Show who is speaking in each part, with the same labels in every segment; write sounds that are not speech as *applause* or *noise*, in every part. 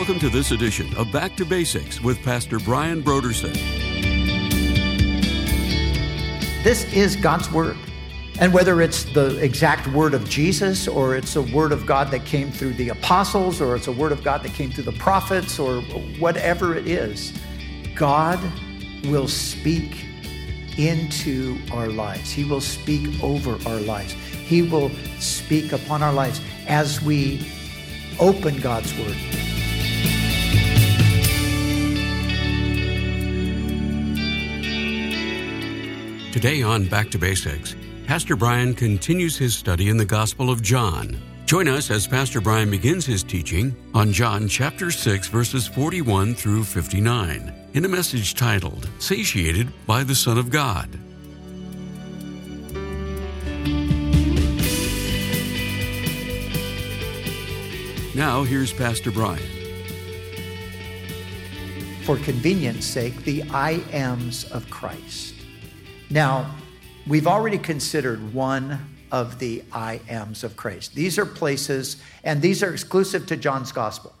Speaker 1: Welcome to this edition of Back to Basics with Pastor Brian Brodersen.
Speaker 2: This is God's Word. And whether it's the exact word of Jesus, or it's a word of God that came through the apostles, or it's a word of God that came through the prophets, or whatever it is, God will speak into our lives. He will speak over our lives. He will speak upon our lives as we open God's Word.
Speaker 1: Today on Back to Basics, Pastor Brian continues his study in the Gospel of John. Join us as Pastor Brian begins his teaching on John chapter 6, verses 41 through 59, in a message titled, Satiated by the Son of God. Now, here's Pastor Brian.
Speaker 2: For convenience sake, the I ams of Christ. Now, we've already considered one of the I ams of Christ. These are places, and these are exclusive to John's gospel.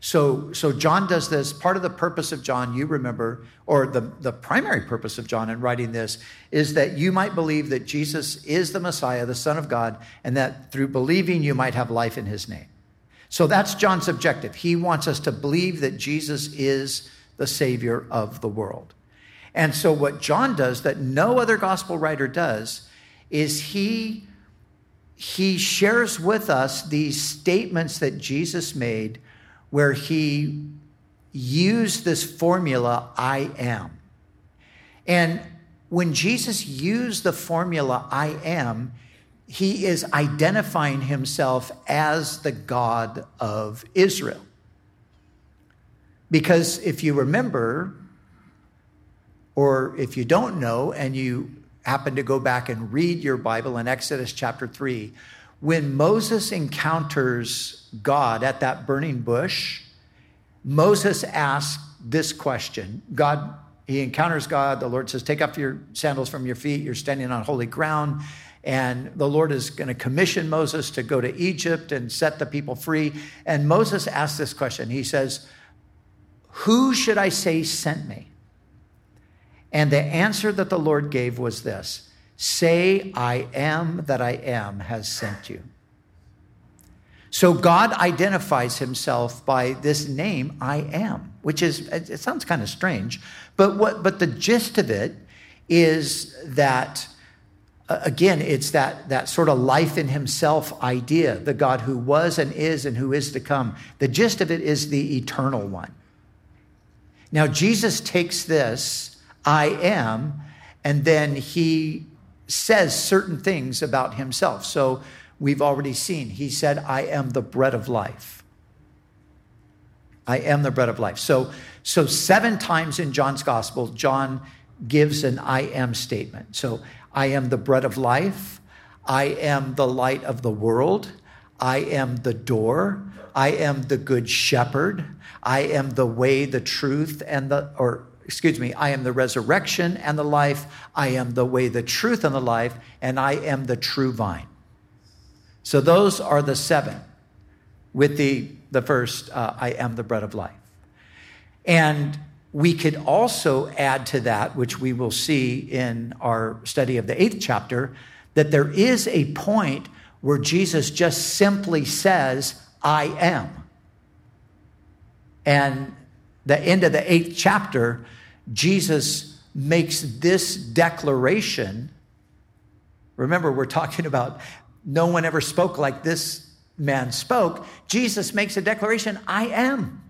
Speaker 2: So, so John does this. Part of the purpose of John, you remember, or the, the primary purpose of John in writing this, is that you might believe that Jesus is the Messiah, the Son of God, and that through believing you might have life in his name. So that's John's objective. He wants us to believe that Jesus is the Savior of the world. And so, what John does that no other gospel writer does is he, he shares with us these statements that Jesus made where he used this formula, I am. And when Jesus used the formula, I am, he is identifying himself as the God of Israel. Because if you remember, or if you don't know and you happen to go back and read your Bible in Exodus chapter 3, when Moses encounters God at that burning bush, Moses asks this question. God, he encounters God. The Lord says, Take off your sandals from your feet. You're standing on holy ground. And the Lord is going to commission Moses to go to Egypt and set the people free. And Moses asks this question. He says, Who should I say sent me? And the answer that the Lord gave was this Say, I am that I am has sent you. So God identifies himself by this name, I am, which is, it sounds kind of strange, but what, but the gist of it is that, again, it's that, that sort of life in himself idea, the God who was and is and who is to come. The gist of it is the eternal one. Now, Jesus takes this, I am, and then he says certain things about himself. So we've already seen. He said, I am the bread of life. I am the bread of life. So, so seven times in John's gospel, John gives an I am statement. So I am the bread of life. I am the light of the world. I am the door. I am the good shepherd. I am the way, the truth, and the, or excuse me, I am the resurrection and the life. I am the way, the truth, and the life, and I am the true vine. So those are the seven with the, the first, uh, I am the bread of life. And we could also add to that, which we will see in our study of the eighth chapter, that there is a point where Jesus just simply says, I am. And the end of the eighth chapter, Jesus makes this declaration. Remember, we're talking about no one ever spoke like this man spoke. Jesus makes a declaration I am.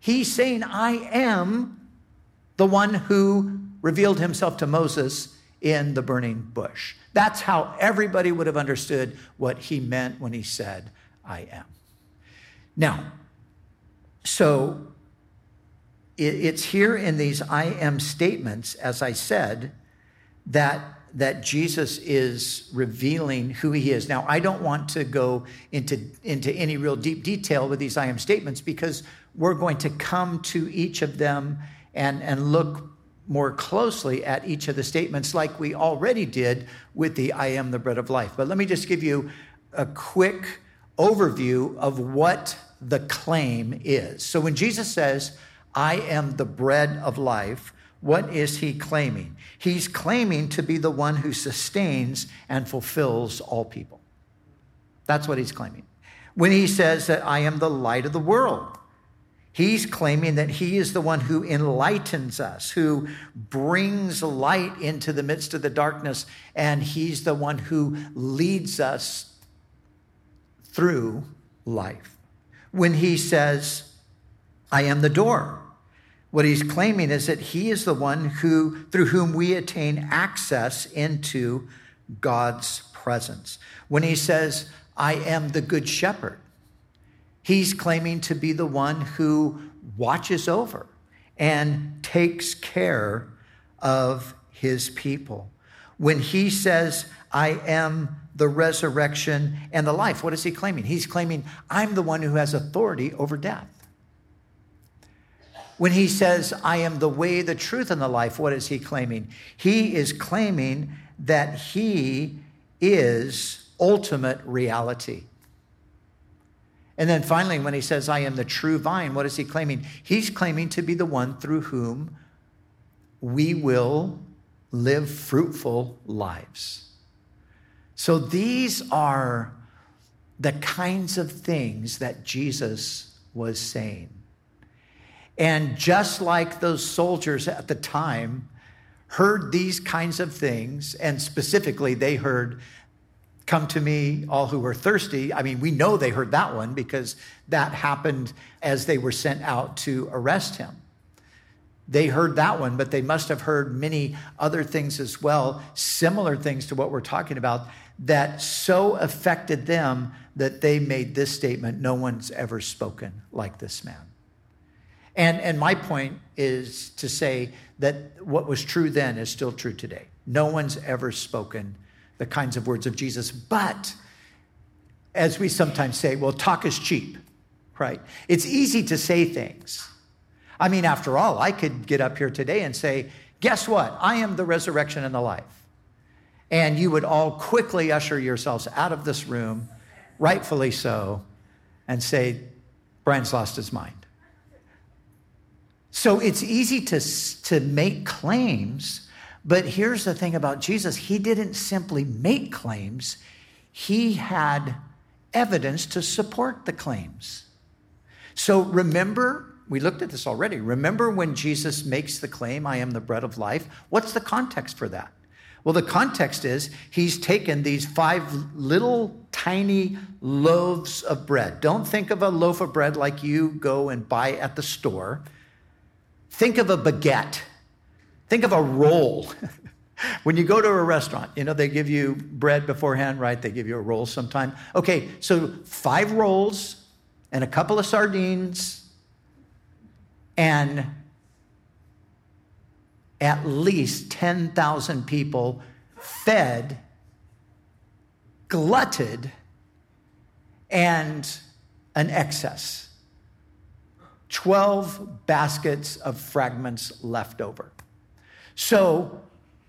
Speaker 2: He's saying, I am the one who revealed himself to Moses in the burning bush. That's how everybody would have understood what he meant when he said, I am. Now, so it's here in these I am statements, as I said, that, that Jesus is revealing who he is. Now, I don't want to go into, into any real deep detail with these I am statements because we're going to come to each of them and, and look more closely at each of the statements like we already did with the I am the bread of life. But let me just give you a quick overview of what the claim is. So when Jesus says, I am the bread of life, what is he claiming? He's claiming to be the one who sustains and fulfills all people. That's what he's claiming. When he says that I am the light of the world, he's claiming that he is the one who enlightens us, who brings light into the midst of the darkness, and he's the one who leads us through life. When he says, I am the door, what he's claiming is that he is the one who, through whom we attain access into God's presence. When he says, I am the good shepherd, he's claiming to be the one who watches over and takes care of his people. When he says, I am the resurrection and the life, what is he claiming? He's claiming, I'm the one who has authority over death. When he says, I am the way, the truth, and the life, what is he claiming? He is claiming that he is ultimate reality. And then finally, when he says, I am the true vine, what is he claiming? He's claiming to be the one through whom we will live fruitful lives. So these are the kinds of things that Jesus was saying. And just like those soldiers at the time heard these kinds of things, and specifically they heard, Come to me, all who are thirsty. I mean, we know they heard that one because that happened as they were sent out to arrest him. They heard that one, but they must have heard many other things as well, similar things to what we're talking about, that so affected them that they made this statement No one's ever spoken like this man. And, and my point is to say that what was true then is still true today. No one's ever spoken the kinds of words of Jesus. But as we sometimes say, well, talk is cheap, right? It's easy to say things. I mean, after all, I could get up here today and say, guess what? I am the resurrection and the life. And you would all quickly usher yourselves out of this room, rightfully so, and say, Brian's lost his mind. So it's easy to, to make claims, but here's the thing about Jesus He didn't simply make claims, He had evidence to support the claims. So remember, we looked at this already. Remember when Jesus makes the claim, I am the bread of life? What's the context for that? Well, the context is he's taken these five little tiny loaves of bread. Don't think of a loaf of bread like you go and buy at the store. Think of a baguette. Think of a roll. *laughs* when you go to a restaurant, you know, they give you bread beforehand, right? They give you a roll sometime. Okay, so five rolls and a couple of sardines and at least 10,000 people fed, glutted, and an excess. 12 baskets of fragments left over. So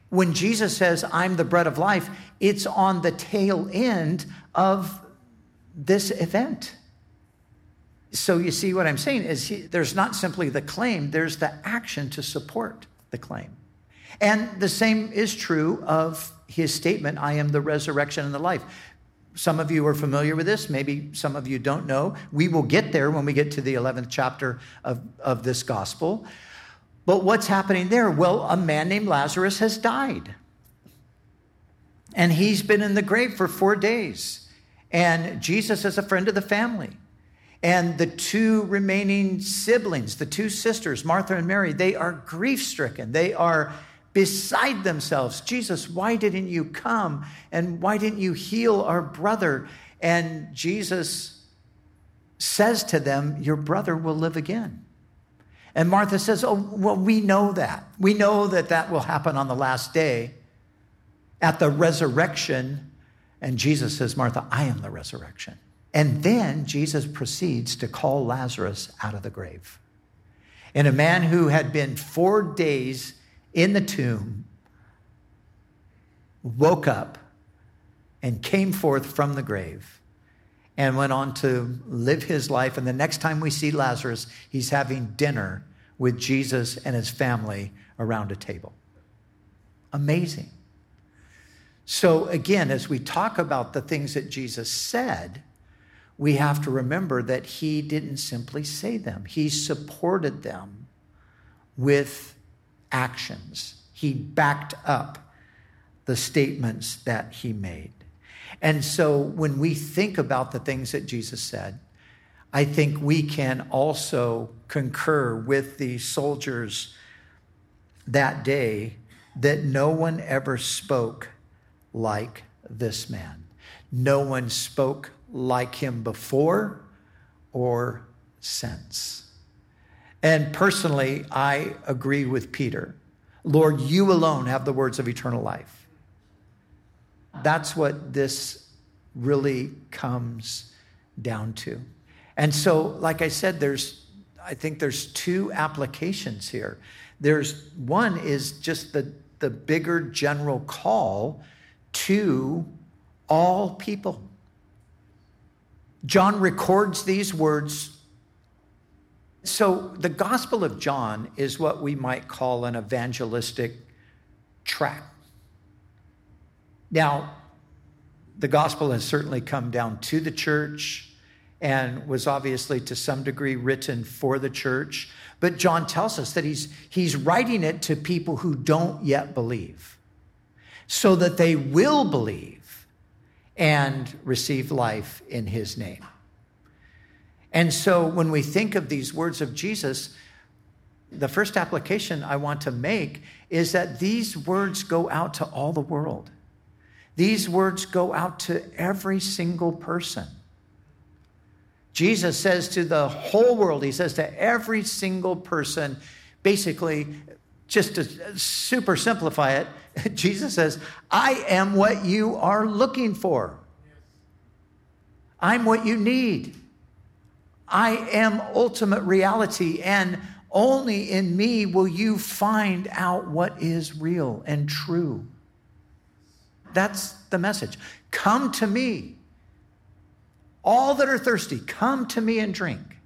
Speaker 2: when Jesus says, I'm the bread of life, it's on the tail end of this event. So you see what I'm saying is he, there's not simply the claim, there's the action to support the claim. And the same is true of his statement, I am the resurrection and the life. Some of you are familiar with this, maybe some of you don't know. We will get there when we get to the 11th chapter of, of this gospel. But what's happening there? Well, a man named Lazarus has died. And he's been in the grave for four days. And Jesus is a friend of the family. And the two remaining siblings, the two sisters, Martha and Mary, they are grief stricken. They are beside themselves. Jesus, why didn't you come? And why didn't you heal our brother? And Jesus says to them, Your brother will live again. And Martha says, Oh, well, we know that. We know that that will happen on the last day at the resurrection. And Jesus says, Martha, I am the resurrection. And then Jesus proceeds to call Lazarus out of the grave. And a man who had been four days in the tomb, woke up and came forth from the grave. and went on to live his life. And the next time we see Lazarus, he's having dinner with Jesus and his family around a table. Amazing. So, again, as we talk about the things that Jesus said, we have to remember that he didn't simply say them, he supported them with actions. He backed up the statements that he made. And so when we think about the things that Jesus said, I think we can also concur with the soldiers that day that no one ever spoke like this man. No one spoke like him before or since. And personally, I agree with Peter. Lord, you alone have the words of eternal life. That's what this really comes down to. And so, like I said, there's, I think there's two applications here. There's one is just the, the bigger general call to all people. John records these words. So, the Gospel of John is what we might call an evangelistic tract. Now, the gospel has certainly come down to the church and was obviously to some degree written for the church. But John tells us that he's, he's writing it to people who don't yet believe so that they will believe and receive life in his name. And so when we think of these words of Jesus, the first application I want to make is that these words go out to all the world. These words go out to every single person. Jesus says to the whole world, He says to every single person, basically, just to super simplify it, *laughs* Jesus says, I am what you are looking for. I'm what you need. I am ultimate reality, and only in me will you find out what is real and true. That's the message. Come to me. All that are thirsty, come to me and drink.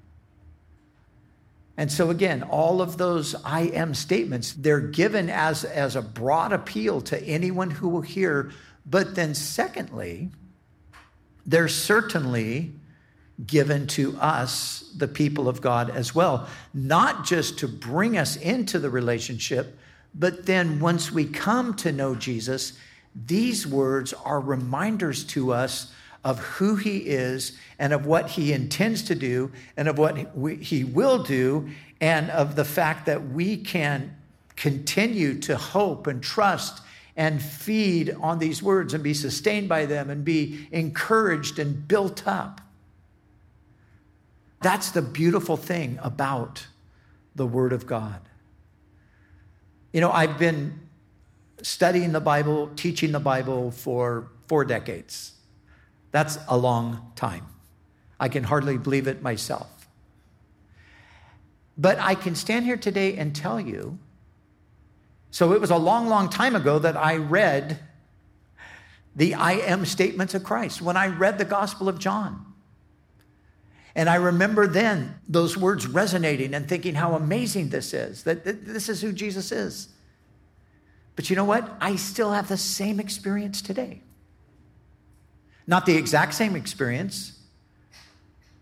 Speaker 2: And so, again, all of those I am statements, they're given as, as a broad appeal to anyone who will hear. But then, secondly, they're certainly given to us, the people of God, as well, not just to bring us into the relationship, but then once we come to know Jesus, these words are reminders to us of who he is and of what he intends to do and of what he will do and of the fact that we can continue to hope and trust and feed on these words and be sustained by them and be encouraged and built up. That's the beautiful thing about the Word of God. You know, I've been studying the Bible, teaching the Bible for four decades. That's a long time. I can hardly believe it myself. But I can stand here today and tell you so it was a long, long time ago that I read the I am statements of Christ, when I read the Gospel of John. And I remember then those words resonating and thinking how amazing this is, that this is who Jesus is. But you know what? I still have the same experience today. Not the exact same experience.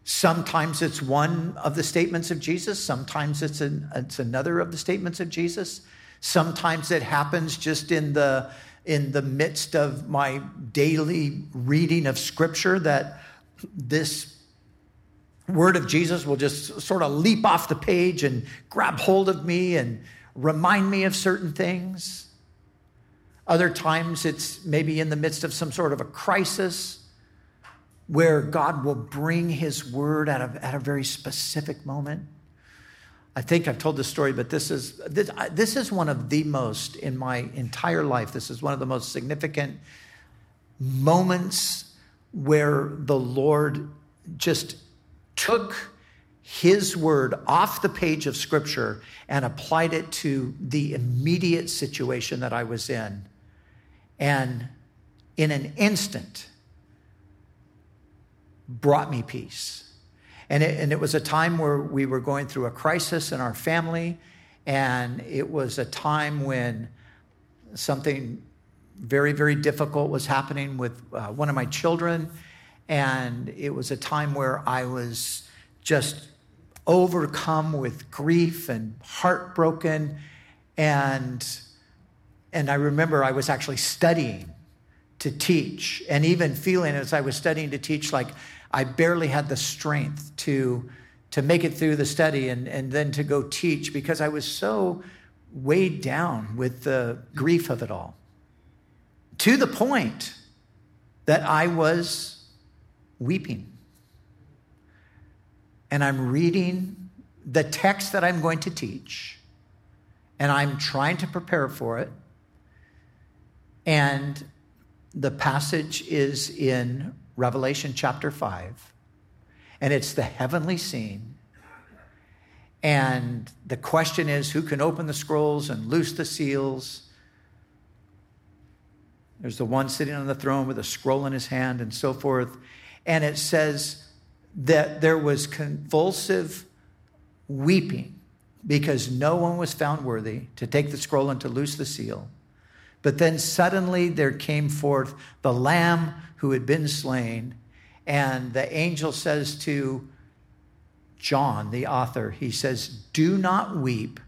Speaker 2: Sometimes it's one of the statements of Jesus, sometimes it's, an, it's another of the statements of Jesus. Sometimes it happens just in the, in the midst of my daily reading of Scripture that this word of Jesus will just sort of leap off the page and grab hold of me and remind me of certain things. Other times it's maybe in the midst of some sort of a crisis where God will bring his word at a, at a very specific moment. I think I've told this story, but this is, this, this is one of the most in my entire life. This is one of the most significant moments where the Lord just took his word off the page of scripture and applied it to the immediate situation that I was in. And in an instant, brought me peace. And it, and it was a time where we were going through a crisis in our family, and it was a time when something very, very difficult was happening with uh, one of my children. And it was a time where I was just overcome with grief and heartbroken. And, and I remember I was actually studying to teach, and even feeling as I was studying to teach, like I barely had the strength to, to make it through the study and, and then to go teach because I was so weighed down with the grief of it all. To the point that I was weeping. And I'm reading the text that I'm going to teach, and I'm trying to prepare for it. And the passage is in Revelation chapter 5, and it's the heavenly scene. And the question is who can open the scrolls and loose the seals? There's the one sitting on the throne with a scroll in his hand and so forth. And it says that there was convulsive weeping because no one was found worthy to take the scroll and to loose the seal. But then suddenly there came forth the lamb who had been slain, and the angel says to John, the author, he says, Do not weep,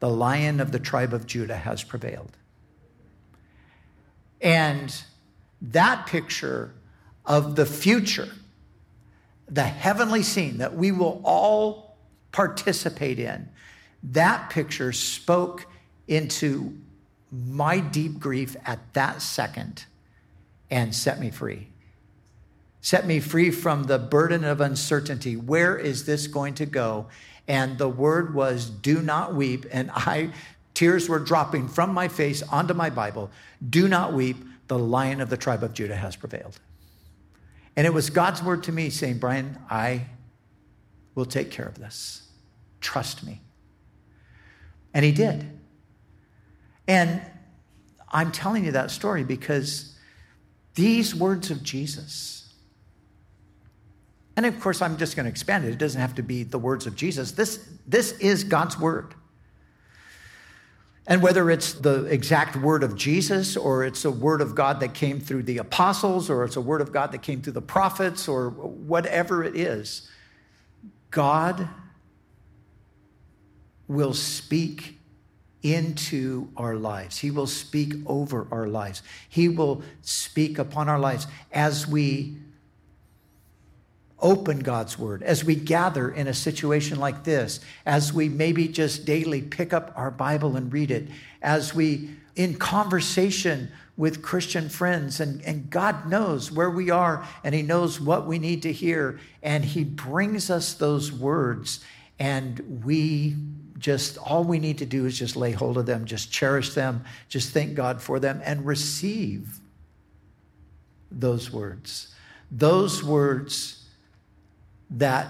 Speaker 2: the lion of the tribe of Judah has prevailed. And that picture of the future, the heavenly scene that we will all participate in, that picture spoke into my deep grief at that second and set me free. Set me free from the burden of uncertainty. Where is this going to go? And the word was, do not weep. And I, tears were dropping from my face onto my Bible. Do not weep. The lion of the tribe of Judah has prevailed. And it was God's word to me saying, Brian, I will take care of this. Trust me. And he did. And I'm telling you that story because these words of Jesus, and of course, I'm just going to expand it. It doesn't have to be the words of Jesus. This, this is God's word. And whether it's the exact word of Jesus, or it's a word of God that came through the apostles, or it's a word of God that came through the prophets, or whatever it is, God will speak into our lives. He will speak over our lives. He will speak upon our lives as we open God's word, as we gather in a situation like this, as we maybe just daily pick up our Bible and read it, as we in conversation with Christian friends, and, and God knows where we are and He knows what we need to hear, and He brings us those words, and we just all we need to do is just lay hold of them, just cherish them, just thank God for them, and receive those words. Those words that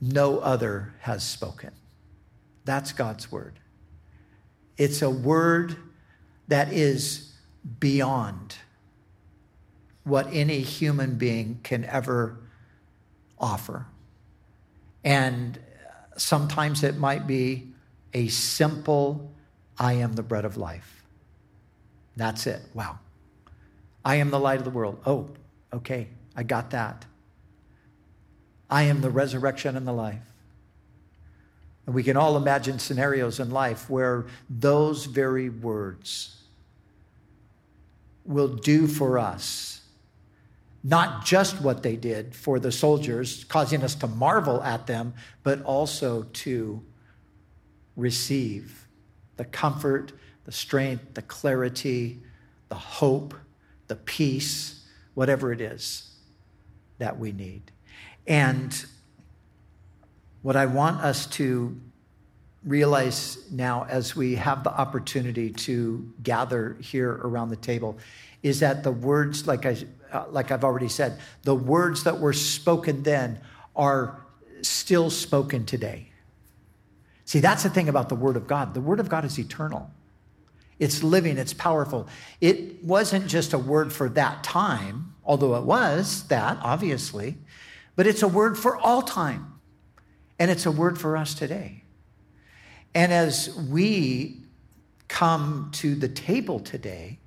Speaker 2: no other has spoken. That's God's word. It's a word that is beyond what any human being can ever offer. And Sometimes it might be a simple, I am the bread of life. That's it. Wow. I am the light of the world. Oh, okay. I got that. I am the resurrection and the life. And we can all imagine scenarios in life where those very words will do for us not just what they did for the soldiers, causing us to marvel at them, but also to receive the comfort, the strength, the clarity, the hope, the peace, whatever it is that we need. And what I want us to realize now as we have the opportunity to gather here around the table is that the words, like, I, uh, like I've already said, the words that were spoken then are still spoken today. See, that's the thing about the Word of God. The Word of God is eternal, it's living, it's powerful. It wasn't just a word for that time, although it was that, obviously, but it's a word for all time. And it's a word for us today. And as we come to the table today,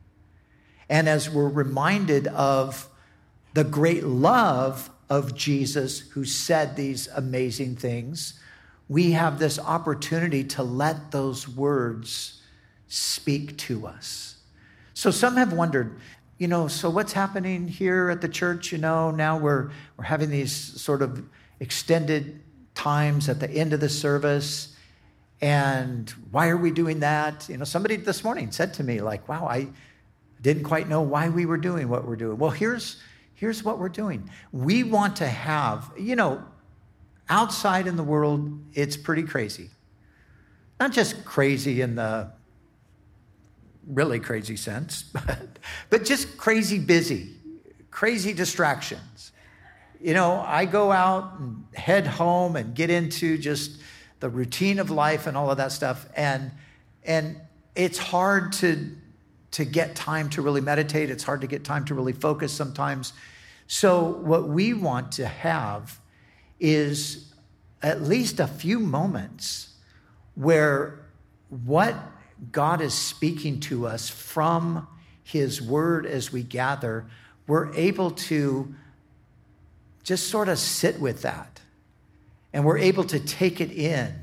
Speaker 2: and as we're reminded of the great love of Jesus who said these amazing things, we have this opportunity to let those words speak to us. So some have wondered, you know, so what's happening here at the church? You know, now we're, we're having these sort of extended times at the end of the service. And why are we doing that? You know, somebody this morning said to me, like, wow, I didn't quite know why we were doing what we're doing. Well, here's, here's what we're doing. We want to have, you know, outside in the world, it's pretty crazy. Not just crazy in the really crazy sense, *laughs* but, but just crazy busy, crazy distractions. You know, I go out and head home and get into just the routine of life and all of that stuff. And, and it's hard to, to get time to really meditate. It's hard to get time to really focus sometimes. So, what we want to have is at least a few moments where what God is speaking to us from His Word as we gather, we're able to just sort of sit with that. And we're able to take it in.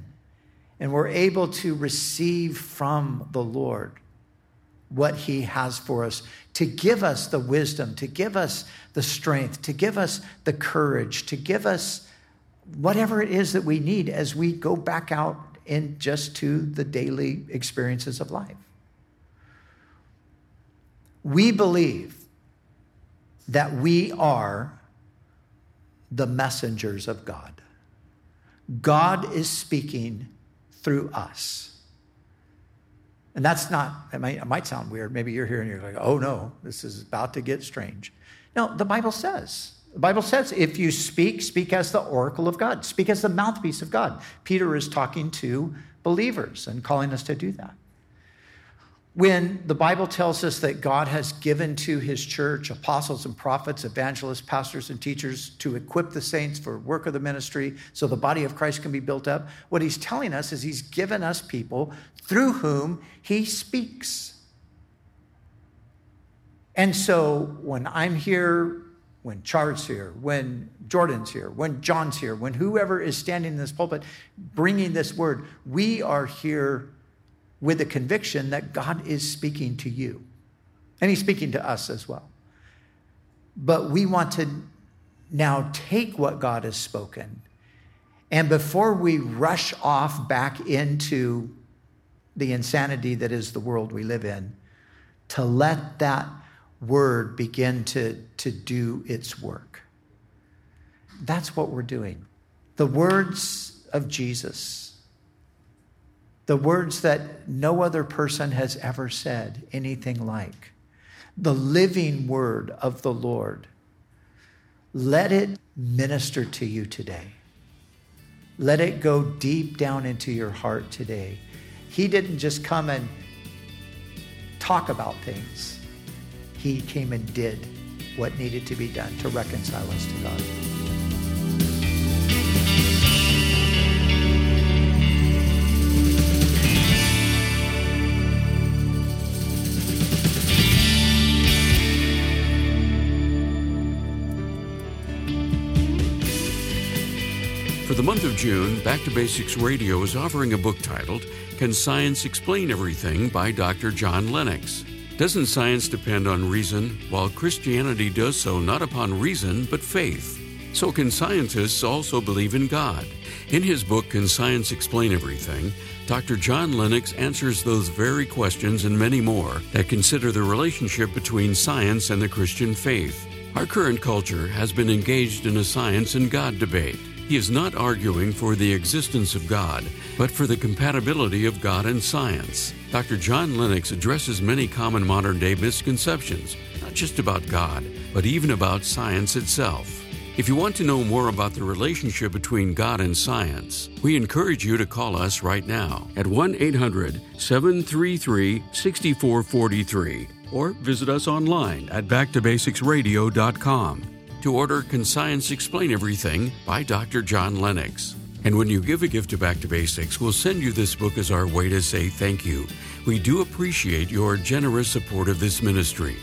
Speaker 2: And we're able to receive from the Lord what He has for us, to give us the wisdom, to give us the strength, to give us the courage, to give us whatever it is that we need as we go back out in just to the daily experiences of life. We believe that we are the messengers of God. God is speaking through us. And that's not, it might, it might sound weird. Maybe you're here and you're like, oh no, this is about to get strange. No, the Bible says the Bible says if you speak, speak as the oracle of God, speak as the mouthpiece of God. Peter is talking to believers and calling us to do that. When the Bible tells us that God has given to his church apostles and prophets, evangelists, pastors, and teachers to equip the saints for work of the ministry so the body of Christ can be built up, what he's telling us is he's given us people through whom he speaks. And so when I'm here when Char's here, when Jordan's here, when John's here, when whoever is standing in this pulpit bringing this word, we are here with the conviction that God is speaking to you. And He's speaking to us as well. But we want to now take what God has spoken, and before we rush off back into the insanity that is the world we live in, to let that word begin to, to do its work. That's what we're doing. The words of Jesus, the words that no other person has ever said anything like, the living word of the Lord. Let it minister to you today. Let it go deep down into your heart today. He didn't just come and talk about things he came and did what needed to be done to reconcile us to God.
Speaker 1: For the month of June, Back to Basics Radio is offering a book titled Can Science Explain Everything by Dr. John Lennox. Doesn't science depend on reason, while Christianity does so not upon reason but faith? So can scientists also believe in God? In his book, Can Science Explain Everything? Dr. John Lennox answers those very questions and many more that consider the relationship between science and the Christian faith. Our current culture has been engaged in a science and God debate. He is not arguing for the existence of God, but for the compatibility of God and science. Dr. John Lennox addresses many common modern day misconceptions, not just about God, but even about science itself. If you want to know more about the relationship between God and science, we encourage you to call us right now at 1 800 733 6443 or visit us online at backtobasicsradio.com to order Can Science Explain Everything by Dr. John Lennox. And when you give a gift to Back to Basics, we'll send you this book as our way to say thank you. We do appreciate your generous support of this ministry.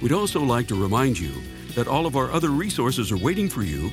Speaker 1: We'd also like to remind you that all of our other resources are waiting for you